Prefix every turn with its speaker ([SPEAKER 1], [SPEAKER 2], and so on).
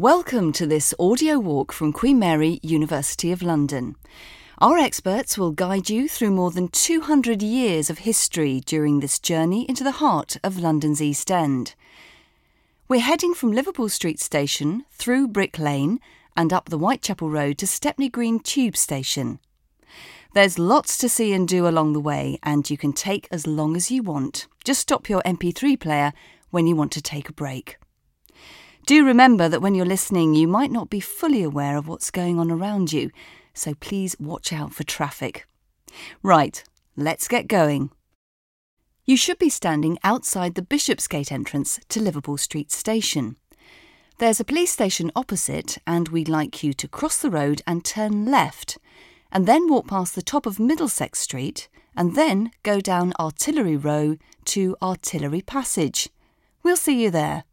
[SPEAKER 1] Welcome to this audio walk from Queen Mary, University of London. Our experts will guide you through more than 200 years of history during this journey into the heart of London's East End. We're heading from Liverpool Street Station through Brick Lane and up the Whitechapel Road to Stepney Green Tube Station. There's lots to see and do along the way, and you can take as long as you want. Just stop your MP3 player when you want to take a break. Do remember that when you're listening, you might not be fully aware of what's going on around you, so please watch out for traffic. Right, let's get going. You should be standing outside the Bishopsgate entrance to Liverpool Street Station. There's a police station opposite, and we'd like you to cross the road and turn left, and then walk past the top of Middlesex Street, and then go down Artillery Row to Artillery Passage. We'll see you there.